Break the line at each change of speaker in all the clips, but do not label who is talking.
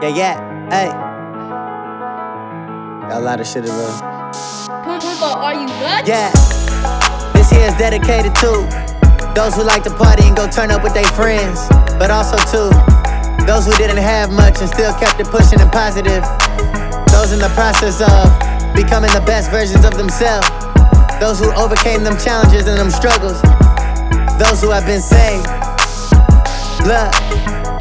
Yeah, yeah, hey. Got a lot of shit to love.
Pumba, are you nuts?
Yeah, this here is dedicated to those who like to party and go turn up with their friends, but also to those who didn't have much and still kept it pushing and positive. Those in the process of becoming the best versions of themselves. Those who overcame them challenges and them struggles. Those who have been saved. Look,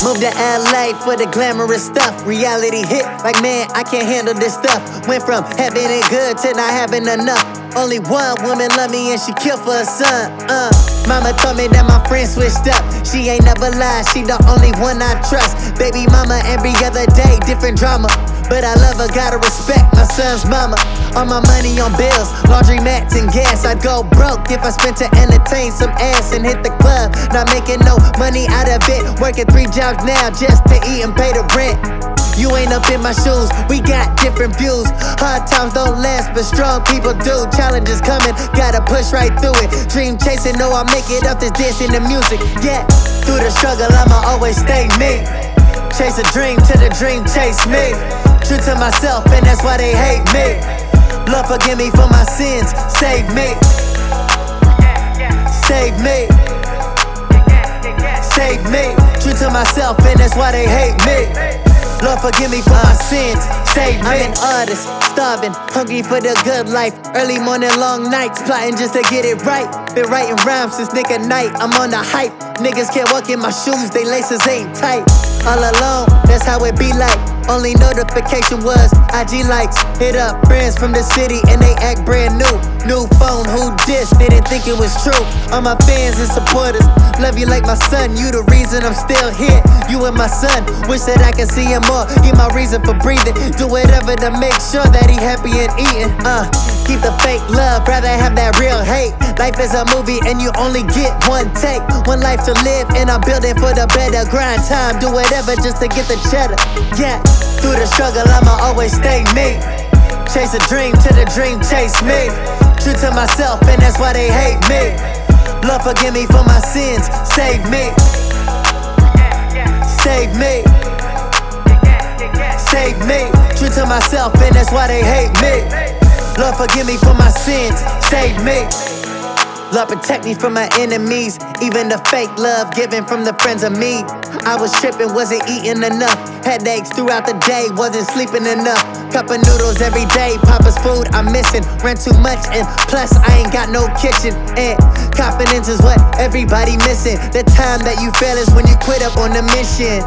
moved to LA for the glamorous stuff. Reality hit like, man, I can't handle this stuff. Went from having it good to not having enough. Only one woman love me and she killed for her son. Uh, mama told me that my friend switched up. She ain't never lied, she the only one I trust. Baby mama every other day, different drama. But I love her, gotta respect my son's mama. All my money on bills, laundry mats and gas. I'd go broke if I spent to entertain some ass and hit the club. Not making no money out of it. Working three jobs now just to eat and pay the rent. You ain't up in my shoes, we got different views. Hard times don't last, but strong people do. Challenges coming, gotta push right through it. Dream chasing, know I make it up this dancing the music. Yeah, through the struggle, I'ma always stay me. Chase a dream till the dream chase me. True to myself, and that's why they hate me. Lord, forgive me for my sins, save me. Save me. Save me. True to myself, and that's why they hate me. Lord, forgive me for my sins. Save me. I'm an artist, starving, hungry for the good life. Early morning, long nights, plotting just to get it right. Been writing rhymes since nigga night. I'm on the hype. Niggas can't walk in my shoes, they laces ain't tight. All alone, that's how it be like. Only notification was IG likes. Hit up friends from the city and they act brand new. New phone, who dish? Didn't think it was true. All my fans and supporters, love you like my son. You the reason I'm still here. You and my son, wish that I could see him more. He my reason for breathing. Do whatever to make sure that he happy and eating. Uh, keep the fake love, rather have that real hate. Life is a movie and you only get one take. One life to live, and I'm building for the better. Grind time, do whatever just to get the cheddar. Yeah, through the struggle, I'ma always stay me. Chase a dream till the dream chase me. True to myself, and that's why they hate me. Lord, forgive me for my sins, save me. Save me. Save me. True to myself, and that's why they hate me. Lord, forgive me for my sins, save me. Lord, protect me from my enemies. Even the fake love given from the friends of me. I was tripping, wasn't eating enough. Headaches throughout the day, wasn't sleeping enough. Cup of noodles every day, Papa's food I'm missing. Rent too much, and plus I ain't got no kitchen. And confidence is what everybody missing. The time that you fail is when you quit up on the mission.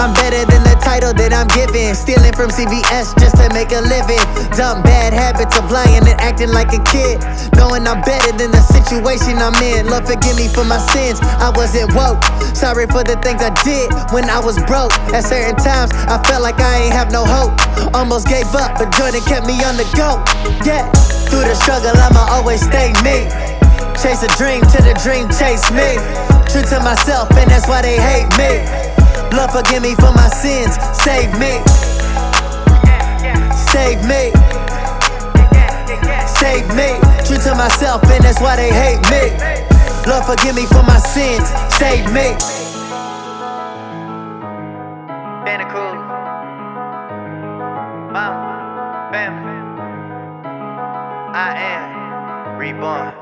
I'm better than the title that I'm given. Stealing from CVS just to make a living. Dumb bad habits of lying and acting like a kid. Knowing I'm better than the situation I'm in. Lord, forgive me for my sins. I wasn't woke. Sorry for the things I did when I was broke. At certain times, I felt like I ain't have no hope. Almost gave up, but Jordan kept me on the go. Yeah, through the struggle, I'ma always stay me. Chase a dream till the dream chase me. True to myself, and that's why they hate me. Lord, forgive me for my sins, save me. Save me. Save me. True to myself, and that's why they hate me. Lord, forgive me for my sins, save me. Bandicoot. Mama, family. I am reborn.